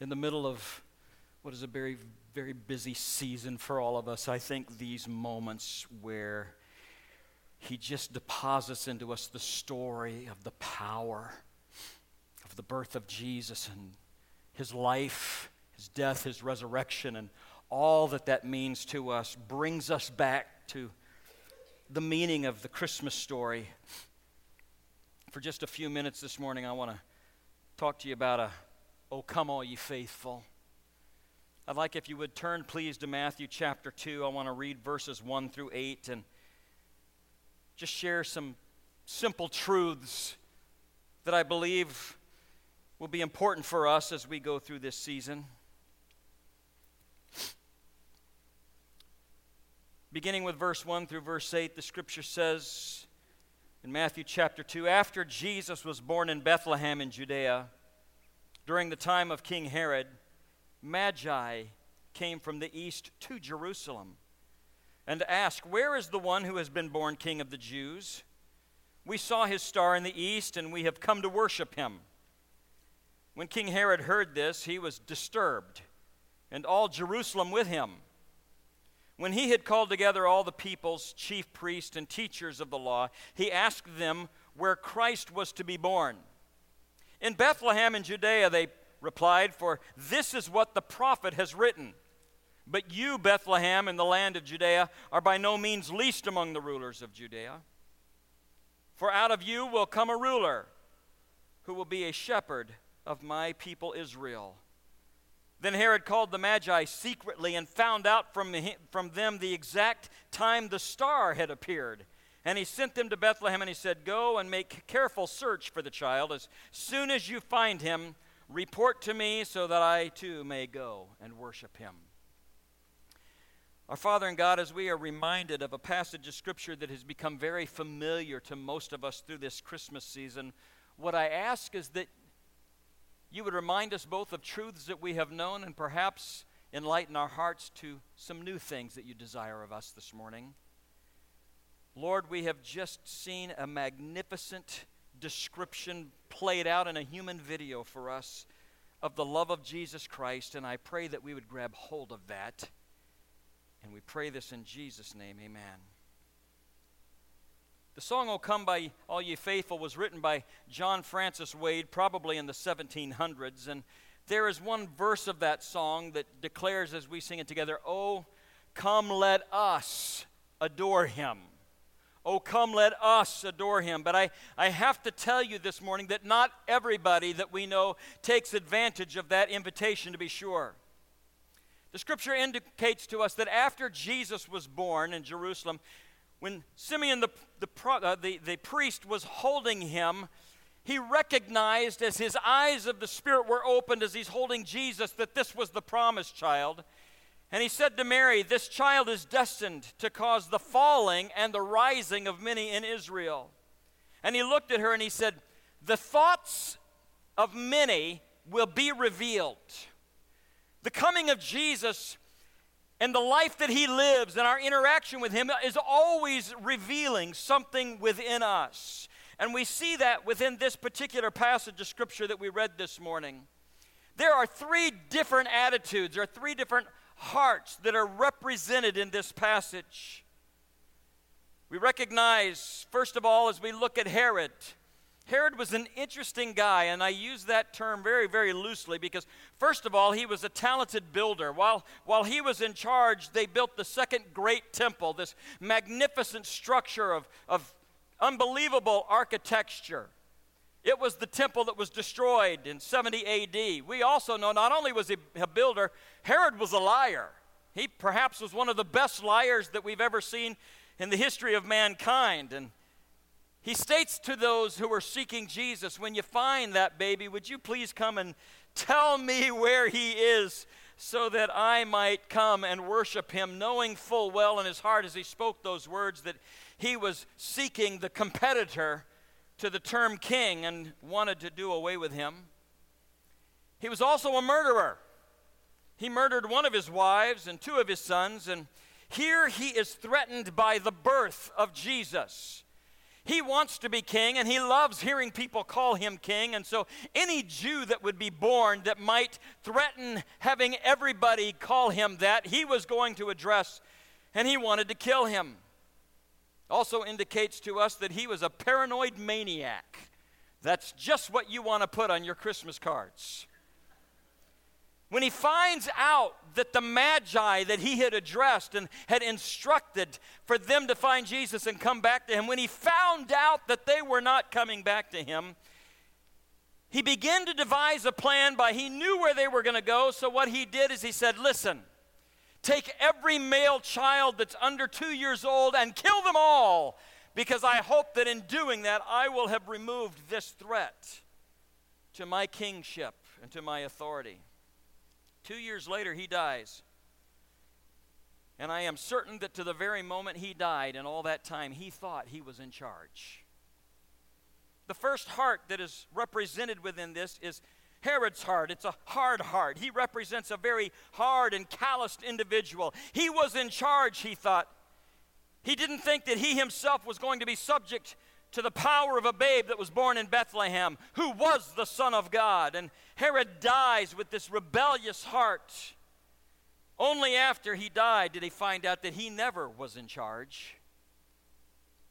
In the middle of what is a very, very busy season for all of us, I think these moments where he just deposits into us the story of the power of the birth of Jesus and his life, his death, his resurrection, and all that that means to us brings us back to the meaning of the Christmas story. For just a few minutes this morning, I want to talk to you about a Oh, come, all ye faithful. I'd like if you would turn, please, to Matthew chapter 2. I want to read verses 1 through 8 and just share some simple truths that I believe will be important for us as we go through this season. Beginning with verse 1 through verse 8, the scripture says in Matthew chapter 2 After Jesus was born in Bethlehem in Judea, during the time of King Herod, Magi came from the east to Jerusalem and asked, Where is the one who has been born king of the Jews? We saw his star in the east, and we have come to worship him. When King Herod heard this, he was disturbed, and all Jerusalem with him. When he had called together all the people's chief priests and teachers of the law, he asked them where Christ was to be born. In Bethlehem in Judea, they replied, For this is what the prophet has written. But you, Bethlehem, in the land of Judea, are by no means least among the rulers of Judea. For out of you will come a ruler who will be a shepherd of my people Israel. Then Herod called the Magi secretly and found out from, from them the exact time the star had appeared. And he sent them to Bethlehem and he said, Go and make careful search for the child. As soon as you find him, report to me so that I too may go and worship him. Our Father and God, as we are reminded of a passage of Scripture that has become very familiar to most of us through this Christmas season, what I ask is that you would remind us both of truths that we have known and perhaps enlighten our hearts to some new things that you desire of us this morning. Lord, we have just seen a magnificent description played out in a human video for us of the love of Jesus Christ, and I pray that we would grab hold of that. And we pray this in Jesus' name, amen. The song "O Come by All Ye Faithful was written by John Francis Wade, probably in the 1700s. And there is one verse of that song that declares as we sing it together, Oh, come, let us adore him. Oh, come, let us adore him. But I, I have to tell you this morning that not everybody that we know takes advantage of that invitation, to be sure. The scripture indicates to us that after Jesus was born in Jerusalem, when Simeon the, the, uh, the, the priest was holding him, he recognized as his eyes of the Spirit were opened as he's holding Jesus that this was the promised child. And he said to Mary, This child is destined to cause the falling and the rising of many in Israel. And he looked at her and he said, The thoughts of many will be revealed. The coming of Jesus and the life that he lives and our interaction with him is always revealing something within us. And we see that within this particular passage of scripture that we read this morning. There are three different attitudes, are three different hearts that are represented in this passage. We recognize, first of all, as we look at Herod, Herod was an interesting guy, and I use that term very, very loosely because, first of all, he was a talented builder. While, while he was in charge, they built the second great temple, this magnificent structure of, of unbelievable architecture. It was the temple that was destroyed in 70 AD. We also know not only was he a builder, Herod was a liar. He perhaps was one of the best liars that we've ever seen in the history of mankind. And he states to those who are seeking Jesus, When you find that baby, would you please come and tell me where he is so that I might come and worship him, knowing full well in his heart as he spoke those words that he was seeking the competitor to the term king and wanted to do away with him. He was also a murderer. He murdered one of his wives and two of his sons, and Here he is threatened by the birth of Jesus. He wants to be king and he loves hearing people call him king. And so, any Jew that would be born that might threaten having everybody call him that, he was going to address and he wanted to kill him. Also indicates to us that he was a paranoid maniac. That's just what you want to put on your Christmas cards. When he finds out that the Magi that he had addressed and had instructed for them to find Jesus and come back to him, when he found out that they were not coming back to him, he began to devise a plan by he knew where they were going to go. So what he did is he said, Listen, take every male child that's under two years old and kill them all, because I hope that in doing that I will have removed this threat to my kingship and to my authority. Two years later, he dies. And I am certain that to the very moment he died and all that time, he thought he was in charge. The first heart that is represented within this is Herod's heart. It's a hard heart. He represents a very hard and calloused individual. He was in charge, he thought. He didn't think that he himself was going to be subject to the power of a babe that was born in Bethlehem, who was the Son of God. And Herod dies with this rebellious heart. Only after he died did he find out that he never was in charge,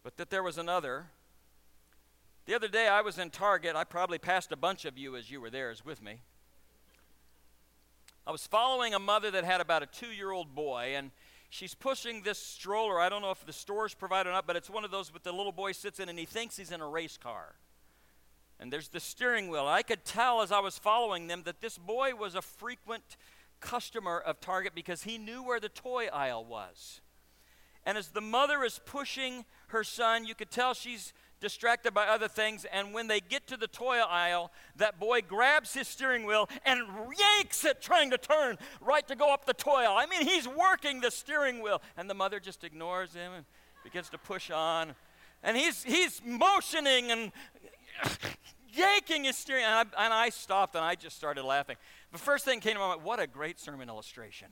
but that there was another. The other day I was in Target. I probably passed a bunch of you as you were there as with me. I was following a mother that had about a two year old boy, and she's pushing this stroller. I don't know if the store's provided or not, but it's one of those with the little boy sits in and he thinks he's in a race car. And there's the steering wheel. I could tell as I was following them that this boy was a frequent customer of Target because he knew where the toy aisle was. And as the mother is pushing her son, you could tell she's distracted by other things. And when they get to the toy aisle, that boy grabs his steering wheel and yanks it, trying to turn right to go up the toy aisle. I mean, he's working the steering wheel. And the mother just ignores him and begins to push on. And he's, he's motioning and yanking his steering. And I, and I stopped and I just started laughing. The first thing came to my mind what a great sermon illustration.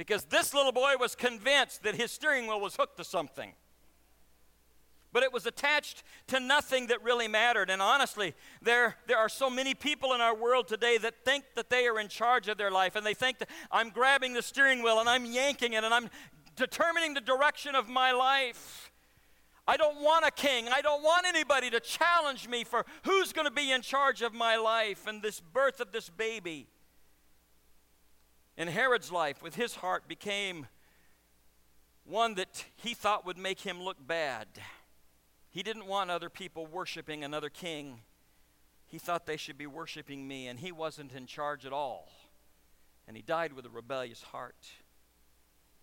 Because this little boy was convinced that his steering wheel was hooked to something. But it was attached to nothing that really mattered. And honestly, there, there are so many people in our world today that think that they are in charge of their life. And they think that I'm grabbing the steering wheel and I'm yanking it and I'm determining the direction of my life. I don't want a king. I don't want anybody to challenge me for who's going to be in charge of my life and this birth of this baby in Herod's life with his heart became one that he thought would make him look bad. He didn't want other people worshiping another king. He thought they should be worshiping me, and he wasn't in charge at all. And he died with a rebellious heart.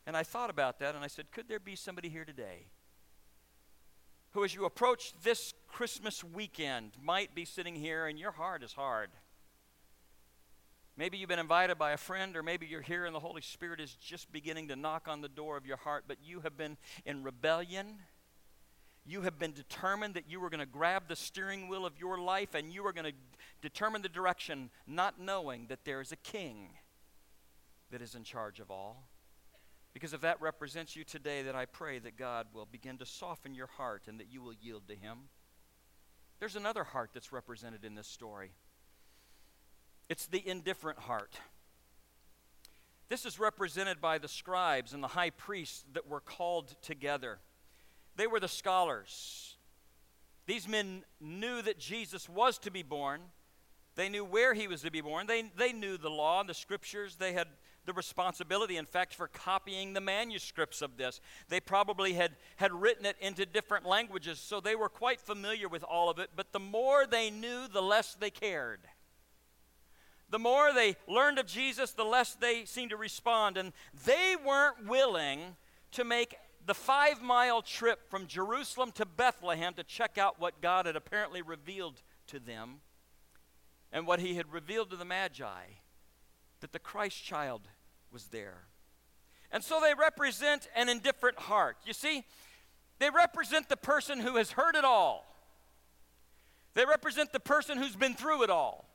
And I thought about that, and I said, could there be somebody here today who, as you approach this Christmas weekend, might be sitting here and your heart is hard? Maybe you've been invited by a friend, or maybe you're here and the Holy Spirit is just beginning to knock on the door of your heart, but you have been in rebellion. You have been determined that you were going to grab the steering wheel of your life and you are going to determine the direction, not knowing that there is a king that is in charge of all. Because if that represents you today, then I pray that God will begin to soften your heart and that you will yield to Him. There's another heart that's represented in this story. It's the indifferent heart. This is represented by the scribes and the high priests that were called together. They were the scholars. These men knew that Jesus was to be born. They knew where he was to be born. They, they knew the law and the scriptures. They had the responsibility, in fact, for copying the manuscripts of this. They probably had, had written it into different languages, so they were quite familiar with all of it. But the more they knew, the less they cared the more they learned of Jesus, the less they seemed to respond. And they weren't willing to make the five mile trip from Jerusalem to Bethlehem to check out what God had apparently revealed to them and what He had revealed to the Magi that the Christ child was there. And so they represent an indifferent heart. You see, they represent the person who has heard it all. They represent the person who's been through it all.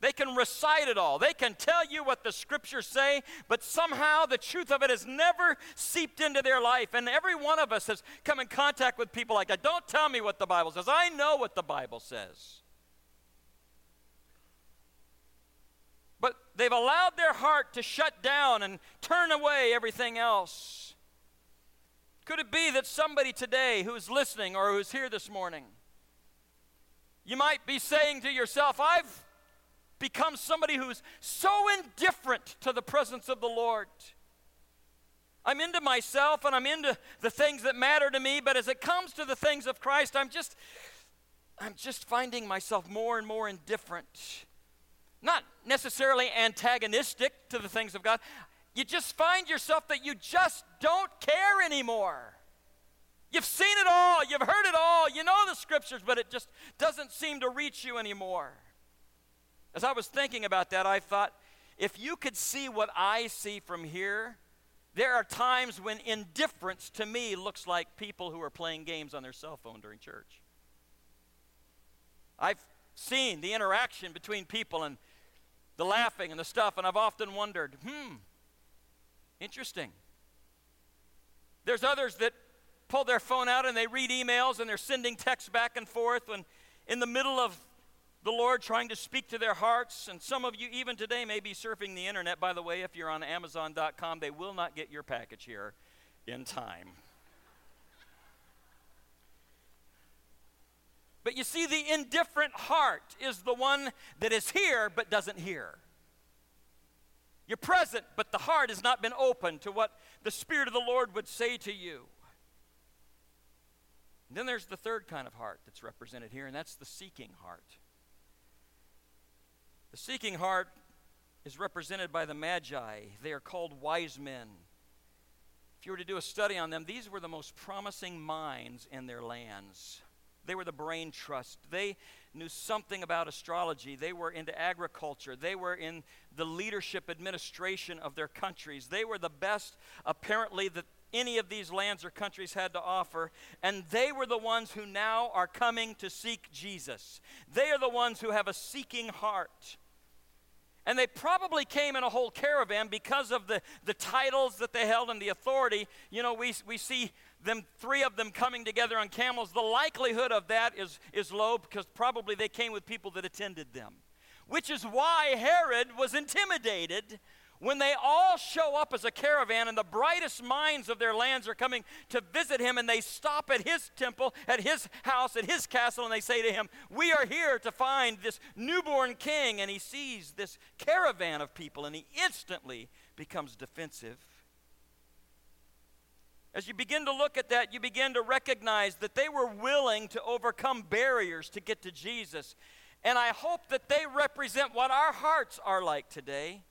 They can recite it all. They can tell you what the scriptures say, but somehow the truth of it has never seeped into their life. And every one of us has come in contact with people like that. Don't tell me what the Bible says. I know what the Bible says. But they've allowed their heart to shut down and turn away everything else. Could it be that somebody today who's listening or who's here this morning, you might be saying to yourself, I've become somebody who's so indifferent to the presence of the Lord. I'm into myself and I'm into the things that matter to me, but as it comes to the things of Christ, I'm just I'm just finding myself more and more indifferent. Not necessarily antagonistic to the things of God. You just find yourself that you just don't care anymore. You've seen it all, you've heard it all, you know the scriptures, but it just doesn't seem to reach you anymore. As I was thinking about that, I thought, if you could see what I see from here, there are times when indifference to me looks like people who are playing games on their cell phone during church. I've seen the interaction between people and the laughing and the stuff, and I've often wondered, hmm, interesting. There's others that pull their phone out and they read emails and they're sending texts back and forth when in the middle of the Lord trying to speak to their hearts. And some of you, even today, may be surfing the internet. By the way, if you're on Amazon.com, they will not get your package here in time. But you see, the indifferent heart is the one that is here but doesn't hear. You're present, but the heart has not been open to what the Spirit of the Lord would say to you. And then there's the third kind of heart that's represented here, and that's the seeking heart. The seeking heart is represented by the Magi. They are called wise men. If you were to do a study on them, these were the most promising minds in their lands. They were the brain trust. They knew something about astrology. They were into agriculture. They were in the leadership administration of their countries. They were the best, apparently, that any of these lands or countries had to offer. And they were the ones who now are coming to seek Jesus. They are the ones who have a seeking heart. And they probably came in a whole caravan because of the, the titles that they held and the authority. You know, we, we see them, three of them coming together on camels. The likelihood of that is, is low because probably they came with people that attended them. Which is why Herod was intimidated when they all show up as a caravan and the brightest minds of their lands are coming to visit him and they stop at his temple, at his house, at his castle, and they say to him, We are here to find this newborn king. And he sees this caravan of people and he instantly becomes defensive. As you begin to look at that, you begin to recognize that they were willing to overcome barriers to get to Jesus. And I hope that they represent what our hearts are like today.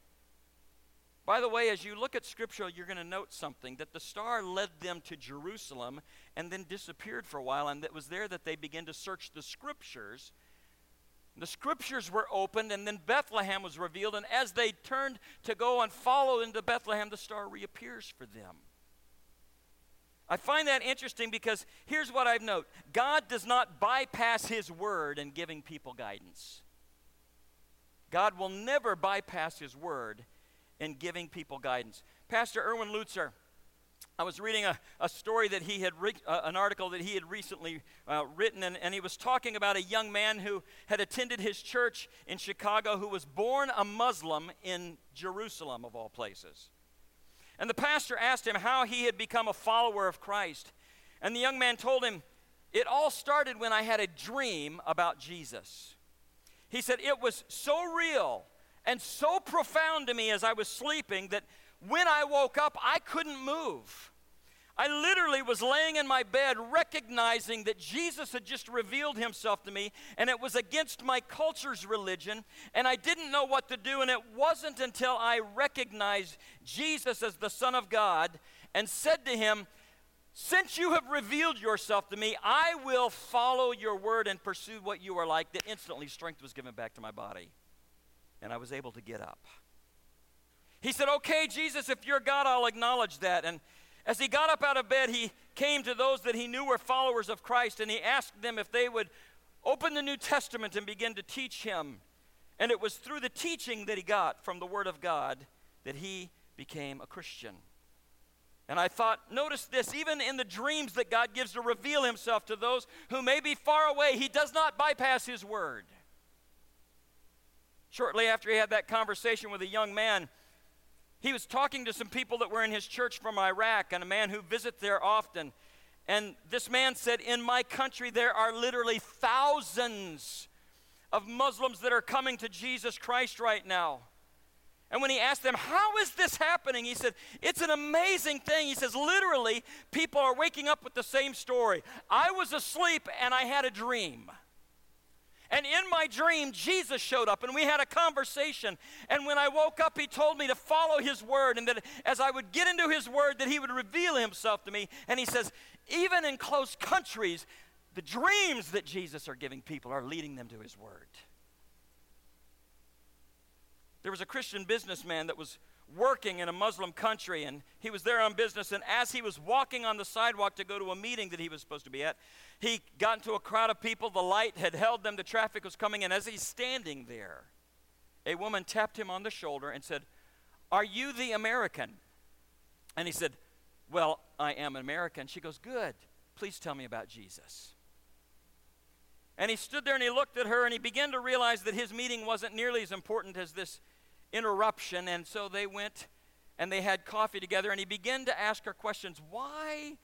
By the way, as you look at Scripture, you're going to note something that the star led them to Jerusalem and then disappeared for a while, and it was there that they began to search the Scriptures. The Scriptures were opened, and then Bethlehem was revealed, and as they turned to go and follow into Bethlehem, the star reappears for them. I find that interesting because here's what I've noted God does not bypass His word in giving people guidance. God will never bypass His word in giving people guidance. Pastor Erwin Lutzer, I was reading a, a story that he had, re- uh, an article that he had recently uh, written, and, and he was talking about a young man who had attended his church in Chicago who was born a Muslim in Jerusalem, of all places. And the pastor asked him how he had become a follower of Christ. And the young man told him, It all started when I had a dream about Jesus. He said, It was so real and so profound to me as I was sleeping that when I woke up, I couldn't move. I literally was laying in my bed recognizing that Jesus had just revealed himself to me, and it was against my culture's religion, and I didn't know what to do. And it wasn't until I recognized Jesus as the Son of God and said to him, Since you have revealed yourself to me, I will follow your word and pursue what you are like, that instantly strength was given back to my body and I was able to get up. He said, Okay, Jesus, if you're God, I'll acknowledge that. And as he got up out of bed, he came to those that he knew were followers of Christ and he asked them if they would open the New Testament and begin to teach him. And it was through the teaching that he got from the Word of God that he became a Christian. And I thought, notice this, even in the dreams that God gives to reveal himself to those who may be far away, he does not bypass his word. Shortly after he had that conversation with a young man, he was talking to some people that were in his church from Iraq and a man who visits there often. And this man said, In my country, there are literally thousands of Muslims that are coming to Jesus Christ right now. And when he asked them, How is this happening? He said, It's an amazing thing. He says, Literally, people are waking up with the same story. I was asleep and I had a dream. And in my dream, Jesus showed up and we had a conversation. And when I woke up, he told me to follow his word and that as I would get into his word, that he would reveal himself to me. And he says, even in close countries, the dreams that Jesus are giving people are leading them to his word. There was a Christian businessman that was working in a Muslim country, and he was there on business. And as he was walking on the sidewalk to go to a meeting that he was supposed to be at, he got into a crowd of people. The light had held them, the traffic was coming. And as he's standing there, a woman tapped him on the shoulder and said, Are you the American? And he said, Well, I am an American. She goes, Good. Please tell me about Jesus. And he stood there and he looked at her and he began to realize that his meeting wasn't nearly as important as this interruption. And so they went and they had coffee together, and he began to ask her questions. Why,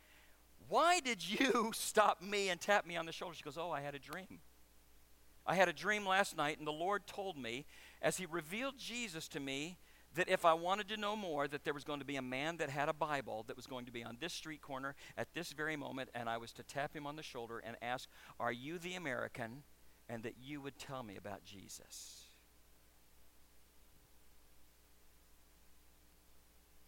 why did you stop me and tap me on the shoulder? She goes, Oh, I had a dream. I had a dream last night, and the Lord told me, as He revealed Jesus to me, that if I wanted to know more, that there was going to be a man that had a Bible that was going to be on this street corner at this very moment, and I was to tap him on the shoulder and ask, Are you the American? And that you would tell me about Jesus.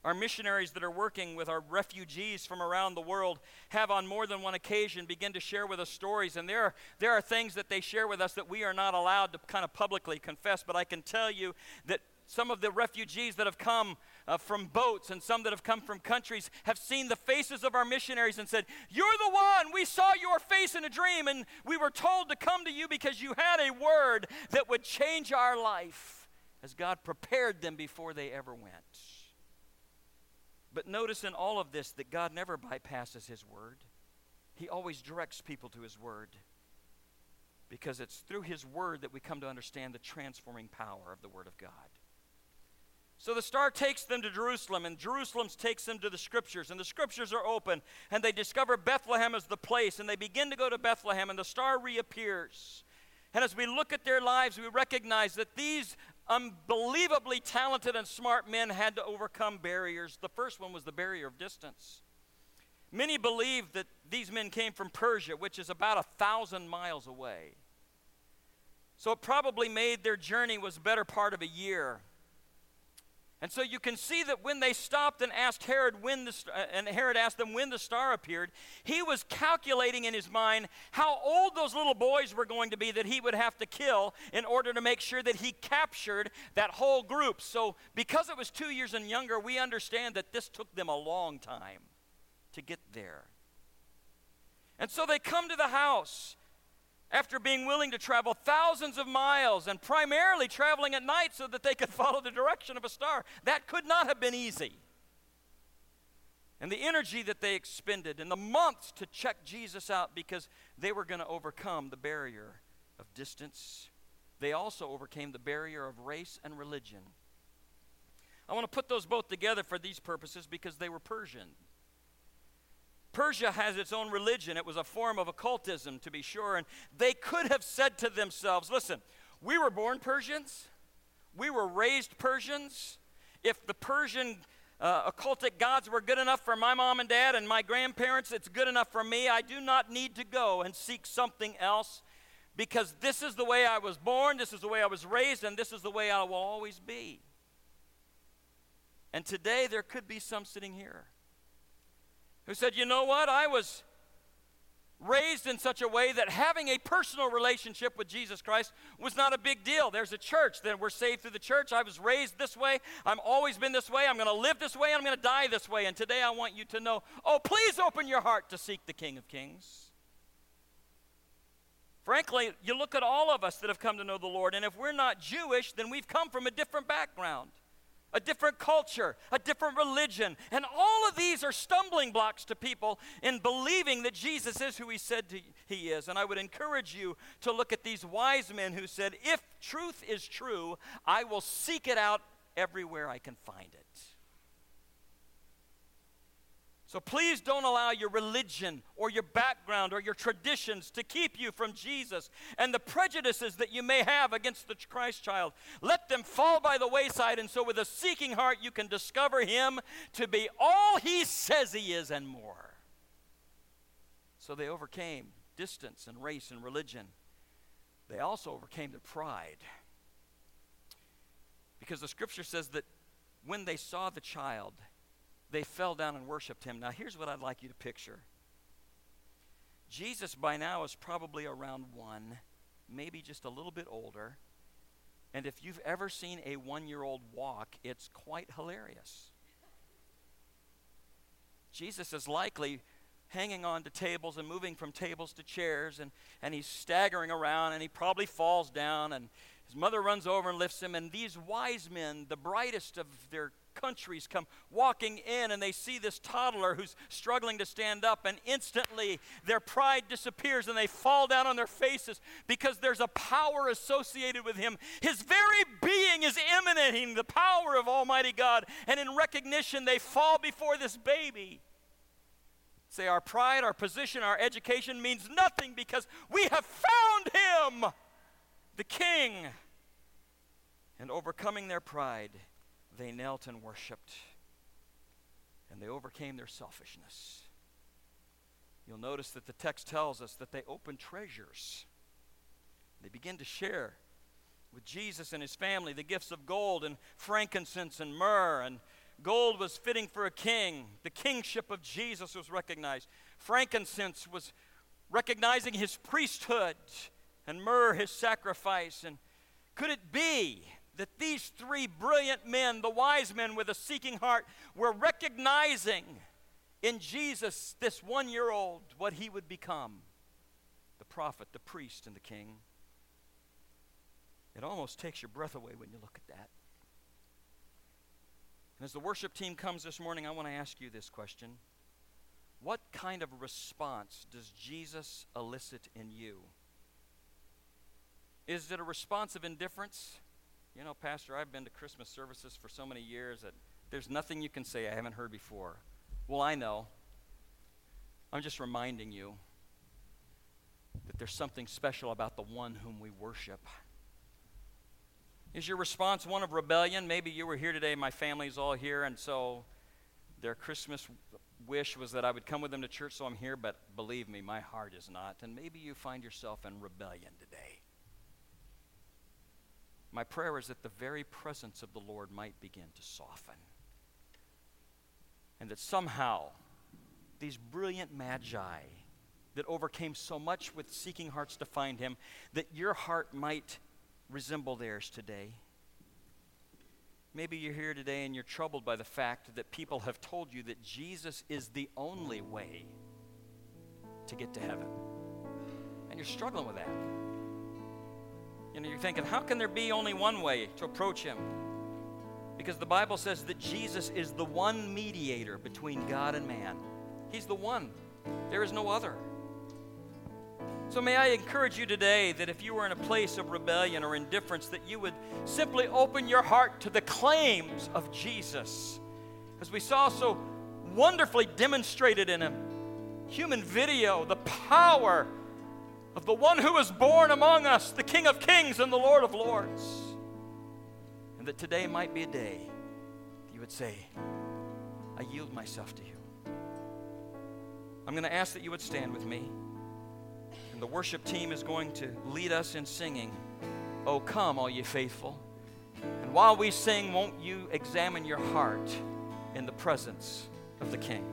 Our missionaries that are working with our refugees from around the world have, on more than one occasion, begin to share with us stories. And there are, there are things that they share with us that we are not allowed to kind of publicly confess. But I can tell you that some of the refugees that have come uh, from boats and some that have come from countries have seen the faces of our missionaries and said, You're the one. We saw your face in a dream, and we were told to come to you because you had a word that would change our life as God prepared them before they ever went. But notice in all of this that God never bypasses His Word. He always directs people to His Word. Because it's through His Word that we come to understand the transforming power of the Word of God. So the star takes them to Jerusalem, and Jerusalem takes them to the scriptures, and the scriptures are open, and they discover Bethlehem as the place, and they begin to go to Bethlehem, and the star reappears. And as we look at their lives, we recognize that these unbelievably talented and smart men had to overcome barriers. The first one was the barrier of distance. Many believe that these men came from Persia, which is about a thousand miles away. So it probably made their journey was a better part of a year. And so you can see that when they stopped and asked Herod when the uh, and Herod asked them when the star appeared, he was calculating in his mind how old those little boys were going to be that he would have to kill in order to make sure that he captured that whole group. So because it was 2 years and younger, we understand that this took them a long time to get there. And so they come to the house after being willing to travel thousands of miles and primarily traveling at night so that they could follow the direction of a star. That could not have been easy. And the energy that they expended and the months to check Jesus out because they were going to overcome the barrier of distance. They also overcame the barrier of race and religion. I want to put those both together for these purposes because they were Persian. Persia has its own religion. It was a form of occultism, to be sure. And they could have said to themselves, listen, we were born Persians, we were raised Persians. If the Persian uh, occultic gods were good enough for my mom and dad and my grandparents, it's good enough for me. I do not need to go and seek something else because this is the way I was born, this is the way I was raised, and this is the way I will always be. And today there could be some sitting here who said, You know what? I was raised in such a way that having a personal relationship with Jesus Christ was not a big deal. There's a church, then we're saved through the church. I was raised this way. I've always been this way. I'm going to live this way. I'm going to die this way. And today I want you to know oh, please open your heart to seek the King of Kings. Frankly, you look at all of us that have come to know the Lord, and if we're not Jewish, then we've come from a different background, a different culture, a different religion. And all of these are stumbling blocks to people in believing that Jesus is who he said to, he is. And I would encourage you to look at these wise men who said, If truth is true, I will seek it out everywhere I can find it. So please don't allow your religion or your background or your traditions to keep you from Jesus and the prejudices that you may have against the Christ child. Let them fall by the wayside, and so with a seeking heart, you can discover him to be all he says he is and more. So they overcame distance and race and religion. They also overcame their pride. Because the scripture says that when they saw the child, they fell down and worshiped him. Now, here's what I'd like you to picture Jesus by now is probably around one, maybe just a little bit older. And if you've ever seen a one year old walk, it's quite hilarious. Jesus is likely hanging on to tables and moving from tables to chairs, and, and he's staggering around, and he probably falls down, and his mother runs over and lifts him. And these wise men, the brightest of their countries come walking in and they see this toddler who's struggling to stand up, and instantly their pride disappears and they fall down on their faces because there's a power associated with him. His very being is emanating the power of Almighty God, and in recognition, they fall before this baby. Say, our pride, our position, our education means nothing because we have found him, the King. And overcoming their pride, they knelt and worshiped, and they overcame their selfishness. You'll notice that the text tells us that they opened treasures. They begin to share with Jesus and his family the gifts of gold and frankincense and myrrh. And gold was fitting for a king. The kingship of Jesus was recognized. Frankincense was recognizing his priesthood, and myrrh his sacrifice. And could it be that these three brilliant men, the wise men with a seeking heart, were recognizing in Jesus, this one year old, what he would become the prophet, the priest, and the king. It almost takes your breath away when you look at that. And as the worship team comes this morning, I want to ask you this question What kind of response does Jesus elicit in you? Is it a response of indifference? You know, Pastor, I've been to Christmas services for so many years that there's nothing you can say I haven't heard before. Well, I know. I'm just reminding you that there's something special about the one whom we worship. Is your response one of rebellion? Maybe you were here today, my family's all here, and so their Christmas wish was that I would come with them to church, so I'm here, but believe me, my heart is not. And maybe you find yourself in rebellion today. My prayer is that the very presence of the Lord might begin to soften. And that somehow these brilliant magi that overcame so much with seeking hearts to find him, that your heart might resemble theirs today. Maybe you're here today and you're troubled by the fact that people have told you that Jesus is the only way to get to heaven. And you're struggling with that. You know, you're thinking, how can there be only one way to approach Him? Because the Bible says that Jesus is the one mediator between God and man. He's the one, there is no other. So, may I encourage you today that if you were in a place of rebellion or indifference, that you would simply open your heart to the claims of Jesus. As we saw so wonderfully demonstrated in a human video, the power of the one who was born among us, the King of Kings and the Lord of Lords. And that today might be a day you would say, I yield myself to you. I'm going to ask that you would stand with me. And the worship team is going to lead us in singing, Oh, come, all ye faithful. And while we sing, won't you examine your heart in the presence of the King?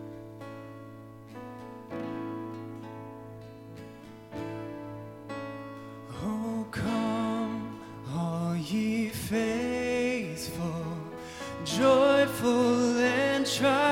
Triumphant. Oh, come,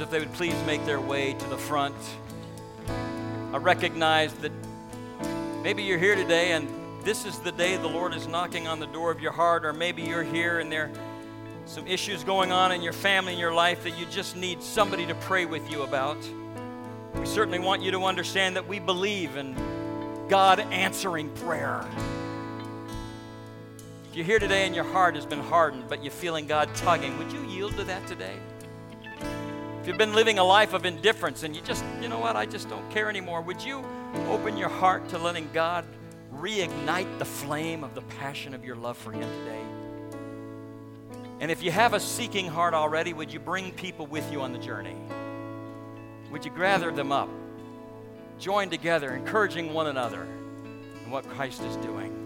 if they would please make their way to the front. I recognize that maybe you're here today and this is the day the Lord is knocking on the door of your heart, or maybe you're here and there are some issues going on in your family and your life that you just need somebody to pray with you about. We certainly want you to understand that we believe in God answering prayer. If you're here today and your heart has been hardened, but you're feeling God tugging, would you yield to that today? If you've been living a life of indifference and you just, you know what, I just don't care anymore, would you open your heart to letting God reignite the flame of the passion of your love for Him today? And if you have a seeking heart already, would you bring people with you on the journey? Would you gather them up, join together, encouraging one another in what Christ is doing?